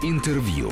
Интервью.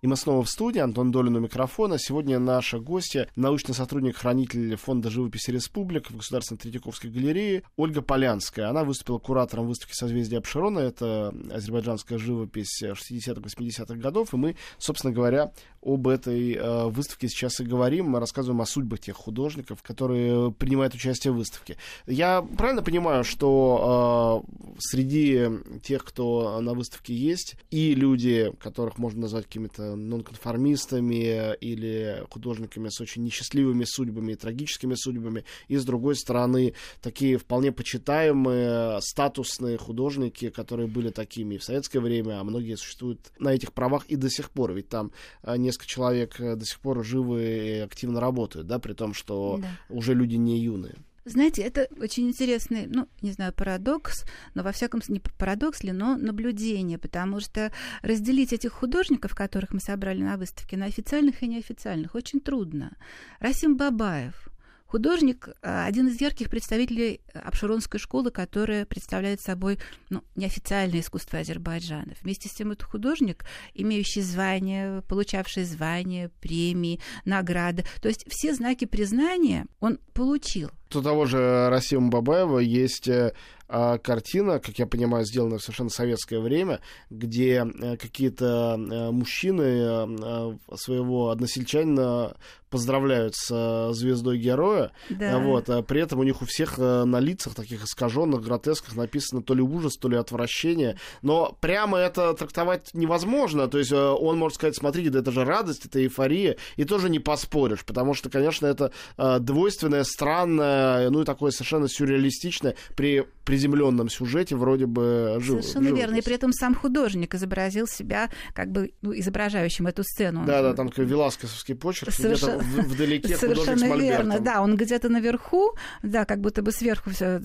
И мы снова в студии. Антон Долин у микрофона. Сегодня наша гостья, научный сотрудник, хранитель Фонда живописи Республик в Государственной Третьяковской галерее Ольга Полянская. Она выступила куратором выставки «Созвездие Абширона». Это азербайджанская живопись 60-80-х годов. И мы, собственно говоря, об этой э, выставке сейчас и говорим. Мы рассказываем о судьбах тех художников, которые принимают участие в выставке. Я правильно понимаю, что э, среди тех, кто на выставке есть, и люди, которых можно назвать какими-то нонконформистами или художниками с очень несчастливыми судьбами и трагическими судьбами, и, с другой стороны, такие вполне почитаемые, статусные художники, которые были такими и в советское время, а многие существуют на этих правах и до сих пор, ведь там а, несколько человек э, до сих пор живы и активно работают, да, при том, что да. уже люди не юные. Знаете, это очень интересный, ну, не знаю, парадокс, но во всяком случае, не парадокс ли, но наблюдение, потому что разделить этих художников, которых мы собрали на выставке, на официальных и неофициальных, очень трудно. Расим Бабаев, Художник э, – один из ярких представителей Абширонской школы, которая представляет собой ну, неофициальное искусство Азербайджана. Вместе с тем это художник, имеющий звание, получавший звания, премии, награды. То есть все знаки признания он получил. У того же Расима Бабаева есть э, а, картина, как я понимаю, сделана в совершенно советское время, где э, какие-то э, мужчины своего односельчанина поздравляют с звездой героя. Да. Вот, а при этом у них у всех на лицах таких искаженных, гротесках написано то ли ужас, то ли отвращение. Но прямо это трактовать невозможно. То есть он может сказать, смотрите, да это же радость, это эйфория, и тоже не поспоришь, потому что, конечно, это двойственное, странное, ну и такое совершенно сюрреалистичное при приземленном сюжете вроде бы жив, Совершенно живопись. верно. И при этом сам художник изобразил себя как бы ну, изображающим эту сцену. Да, да, там такой веласкосовский почерк, Совершенно... где-то вдалеке Совершенно верно, да, он где-то наверху, да, как будто бы сверху все,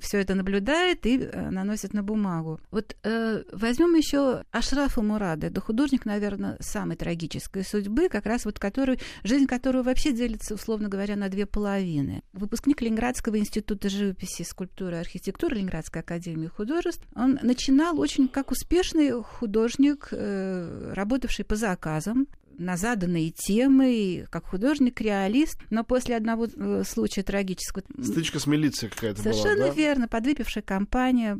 все это наблюдает и э, наносит на бумагу. Вот э, возьмем еще Ашрафа Мурада, это художник, наверное, самой трагической судьбы, как раз вот который, жизнь которого вообще делится, условно говоря, на две половины. Выпускник Ленинградского института живописи, скульптуры и архитектуры архитектуры Ленинградской академии художеств. Он начинал очень как успешный художник, э, работавший по заказам, на заданные темы, как художник-реалист, но после одного э, случая трагического... Стычка с милицией какая-то была, Совершенно да? верно. Подвыпившая компания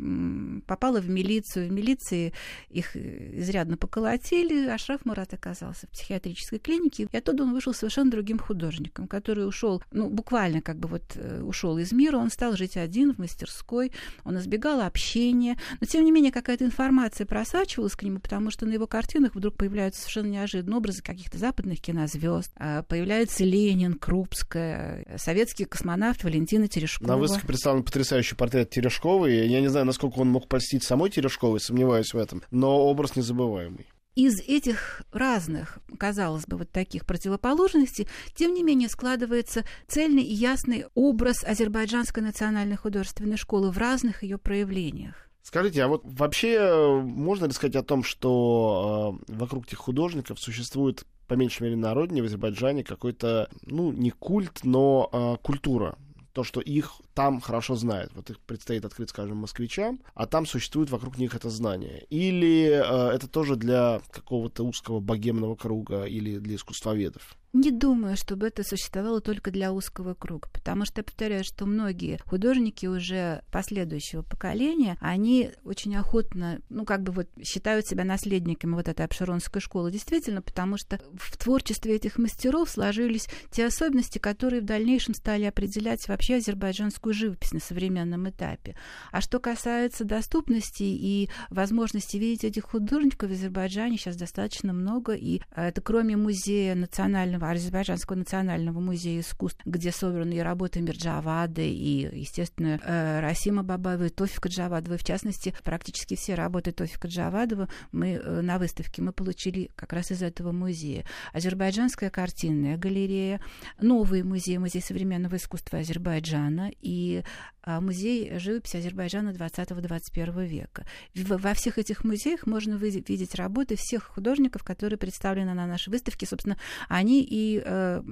попала в милицию. В милиции их э, изрядно поколотили, а Шраф Мурат оказался в психиатрической клинике. И оттуда он вышел совершенно другим художником, который ушел, ну, буквально как бы вот э, ушел из мира, он стал жить один в мастерской, он избегал общения, но тем не менее какая-то информация просачивалась к нему, потому что на его картинах вдруг появляются совершенно неожиданные образы каких-то западных кинозвезд. А, появляется Ленин, Крупская, советский космонавт Валентина Терешкова. На выставке представлен потрясающий портрет Терешковой. Я не знаю, насколько он мог польстить самой Терешковой, сомневаюсь в этом, но образ незабываемый из этих разных, казалось бы, вот таких противоположностей, тем не менее складывается цельный и ясный образ Азербайджанской национальной художественной школы в разных ее проявлениях. Скажите, а вот вообще э, можно ли сказать о том, что э, вокруг этих художников существует, по меньшей мере, на в Азербайджане, какой-то, ну, не культ, но э, культура? то, что их там хорошо знают. Вот их предстоит открыть, скажем, москвичам, а там существует вокруг них это знание. Или э, это тоже для какого-то узкого богемного круга или для искусствоведов? Не думаю, чтобы это существовало только для узкого круга, потому что повторяю, что многие художники уже последующего поколения, они очень охотно, ну, как бы вот считают себя наследниками вот этой обширонской школы. Действительно, потому что в творчестве этих мастеров сложились те особенности, которые в дальнейшем стали определять вообще азербайджанскую живопись на современном этапе. А что касается доступности и возможности видеть этих художников в Азербайджане сейчас достаточно много, и э, это кроме музея национального, Азербайджанского национального музея искусств, где собраны и работы Мирджавады, и, естественно, э, Расима Бабаева и Тофика Джавадова. В частности, практически все работы Тофика Джавадова мы э, на выставке мы получили как раз из этого музея. Азербайджанская картинная галерея, новый музей, музей современного искусства Азербайджана и а, музей живописи Азербайджана 20-21 века. Во всех этих музеях можно видеть работы всех художников, которые представлены на нашей выставке. Собственно, они и э,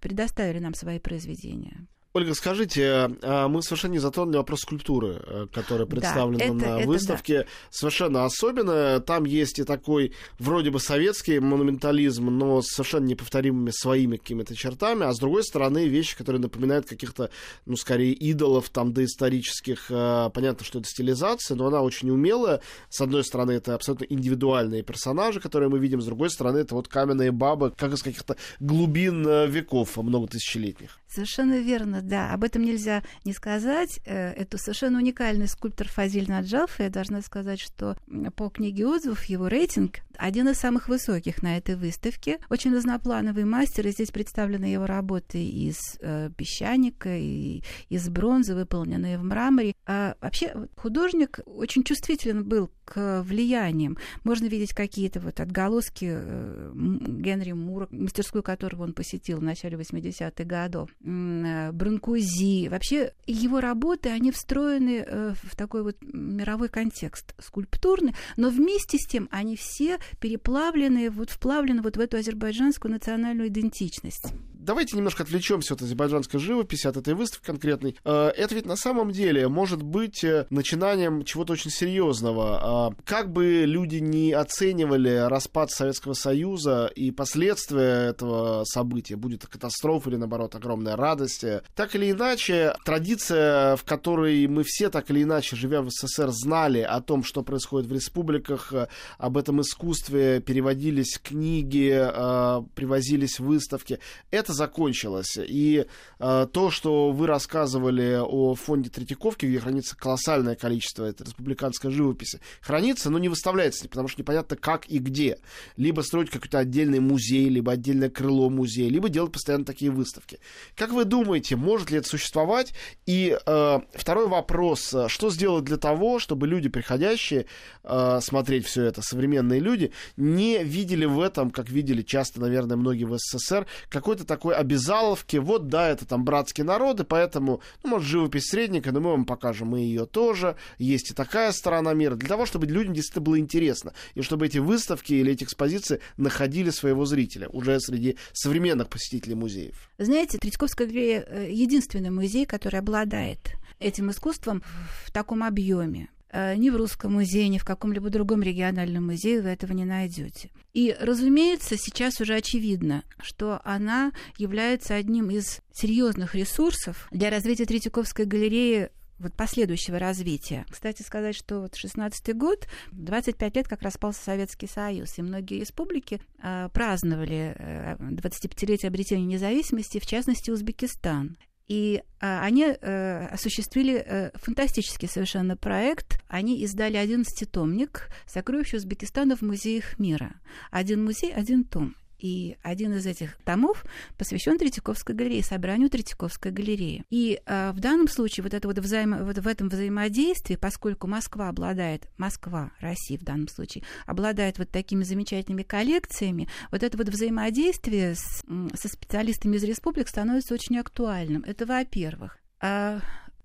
предоставили нам свои произведения. Ольга, скажите, а мы совершенно не затронули вопрос скульптуры, э, которая представлена да, это, на это выставке. Да. Совершенно особенно. Там есть и такой вроде бы советский монументализм, но с совершенно неповторимыми своими какими-то чертами, а с другой стороны вещи, которые напоминают каких-то, ну, скорее, идолов там доисторических. Э, понятно, что это стилизация, но она очень умелая. С одной стороны, это абсолютно индивидуальные персонажи, которые мы видим, с другой стороны, это вот каменные бабы, как из каких-то глубин э, веков много тысячелетних. Совершенно верно, да. Об этом нельзя не сказать. Э, это совершенно уникальный скульптор Фазиль Наджаф. Я должна сказать, что по книге отзывов его рейтинг один из самых высоких на этой выставке. Очень разноплановый мастер, и здесь представлены его работы из э, песчаника и из бронзы, выполненные в мраморе. А вообще художник очень чувствителен был к влияниям. Можно видеть какие-то вот отголоски э, Генри Мура, мастерскую которого он посетил в начале 80-х годов, э, Бранкузи. Вообще его работы, они встроены э, в такой вот мировой контекст скульптурный, но вместе с тем они все переплавлены, вот вплавлены вот в эту азербайджанскую национальную идентичность давайте немножко отвлечемся от азербайджанской живописи, от этой выставки конкретной. Э, это ведь на самом деле может быть э, начинанием чего-то очень серьезного. А как бы люди не оценивали распад Советского Союза и последствия этого события, будет катастрофа или, наоборот, огромная радость, так или иначе, традиция, в которой мы все так или иначе, живя в СССР, знали о том, что происходит в республиках, э, об этом искусстве, переводились книги, привозились выставки, это закончилось. И э, то, что вы рассказывали о фонде Третьяковки, где хранится колоссальное количество этой республиканской живописи, хранится, но не выставляется, потому что непонятно как и где. Либо строить какой-то отдельный музей, либо отдельное крыло музея, либо делать постоянно такие выставки. Как вы думаете, может ли это существовать? И э, второй вопрос, что сделать для того, чтобы люди, приходящие э, смотреть все это, современные люди, не видели в этом, как видели часто, наверное, многие в СССР, какой-то такой такой обязаловки. Вот, да, это там братские народы, поэтому, ну, может, живопись средника, но мы вам покажем мы ее тоже. Есть и такая сторона мира. Для того, чтобы людям действительно было интересно. И чтобы эти выставки или эти экспозиции находили своего зрителя уже среди современных посетителей музеев. Знаете, Третьяковская галерея э, единственный музей, который обладает этим искусством в таком объеме. Э, ни в Русском музее, ни в каком-либо другом региональном музее вы этого не найдете. И, разумеется, сейчас уже очевидно, что она является одним из серьезных ресурсов для развития Третьяковской галереи вот последующего развития. Кстати сказать, что вот 16 год, 25 лет как распался Советский Союз, и многие республики э, праздновали э, 25-летие обретения независимости, в частности Узбекистан. И а, они а, осуществили а, фантастический совершенно проект. Они издали 11-томник «Сокровища Узбекистана в музеях мира». Один музей, один том. И один из этих томов посвящен Третьяковской галерее, собранию Третьяковской галереи. И э, в данном случае вот это вот, взаимо, вот в этом взаимодействии, поскольку Москва обладает, Москва, Россия в данном случае, обладает вот такими замечательными коллекциями, вот это вот взаимодействие с, со специалистами из республик становится очень актуальным. Это во-первых. А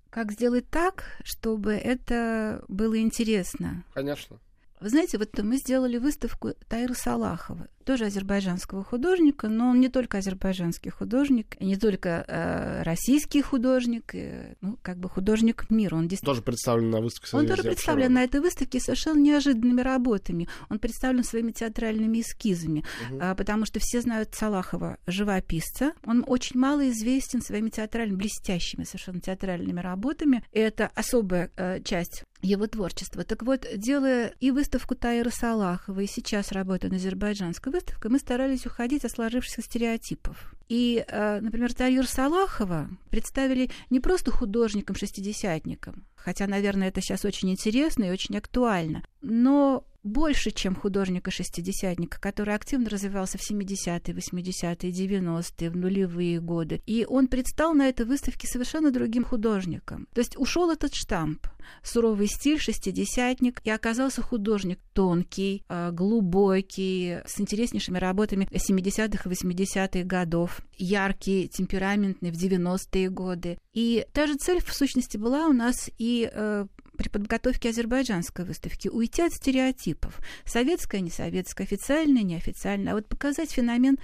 как сделать так, чтобы это было интересно? Конечно. Вы знаете, вот мы сделали выставку Тайры Салахова тоже азербайджанского художника, но он не только азербайджанский художник, не только э, российский художник, и, ну, как бы художник мира. Он действительно... Тоже представлен на выставке. Он тоже представлен на этой выставке совершенно неожиданными работами. Он представлен своими театральными эскизами, угу. а, потому что все знают Салахова живописца. Он очень мало известен своими театральными, блестящими совершенно театральными работами. И это особая э, часть его творчества. Так вот, делая и выставку Тайры Салахова, и сейчас работаю на азербайджанской выставкой мы старались уходить от сложившихся стереотипов. И, э, например, Тайюр Салахова представили не просто художником-шестидесятником, хотя, наверное, это сейчас очень интересно и очень актуально, но больше, чем художника-шестидесятника, который активно развивался в 70-е, 80-е, 90-е, в нулевые годы. И он предстал на этой выставке совершенно другим художником. То есть ушел этот штамп, суровый стиль, шестидесятник, и оказался художник тонкий, а, глубокий, с интереснейшими работами 70-х и 80-х годов, яркий, темпераментный в 90-е годы. И та же цель, в сущности, была у нас и э, при подготовке азербайджанской выставки уйти от стереотипов. Советское, не советское, официальное, неофициальное. А вот показать феномен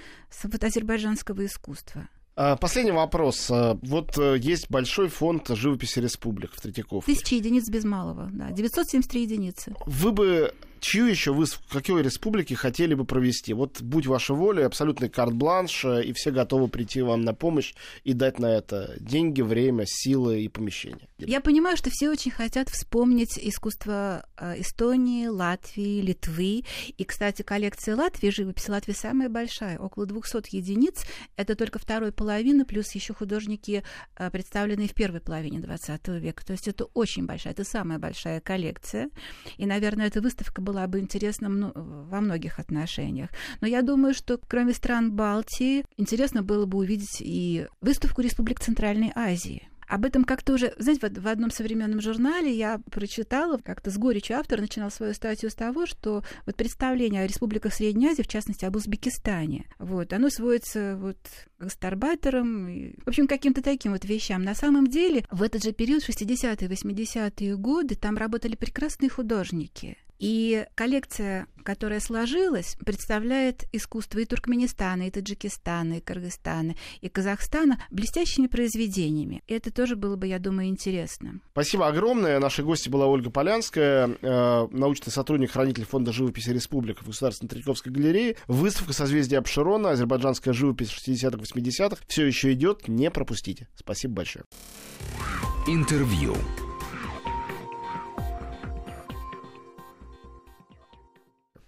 вот азербайджанского искусства. А, последний вопрос. А, вот э, есть большой фонд живописи республик в Третьяковке. Тысячи единиц без малого, да. 973 единицы. Вы бы чью еще вы в какой республике хотели бы провести? Вот будь ваша воля, абсолютный карт-бланш, э, и все готовы прийти вам на помощь и дать на это деньги, время, силы и помещения. Я понимаю, что все очень хотят вспомнить искусство э, Эстонии, Латвии, Литвы. И, кстати, коллекция Латвии, живопись Латвии самая большая, около 200 единиц. Это только второй половины, плюс еще художники, э, представленные в первой половине 20 века. То есть это очень большая, это самая большая коллекция. И, наверное, эта выставка была бы интересна во многих отношениях. Но я думаю, что кроме стран Балтии, интересно было бы увидеть и выставку Республик Центральной Азии. Об этом как-то уже, знаете, в одном современном журнале я прочитала, как-то с горечью автор начинал свою статью с того, что вот представление о республиках Средней Азии, в частности, об Узбекистане, вот, оно сводится вот к гастарбайтерам, и, в общем, каким-то таким вот вещам. На самом деле, в этот же период, 60-е, 80-е годы, там работали прекрасные художники. И коллекция, которая сложилась, представляет искусство и Туркменистана, и Таджикистана, и Кыргызстана, и Казахстана блестящими произведениями. И это тоже было бы, я думаю, интересно. Спасибо огромное. Нашей гостью была Ольга Полянская, э, научный сотрудник, хранитель фонда живописи республик в Государственной Третьяковской галерее. Выставка «Созвездие Абширона», азербайджанская живопись 60-х, 80-х все еще идет. Не пропустите. Спасибо большое. Интервью.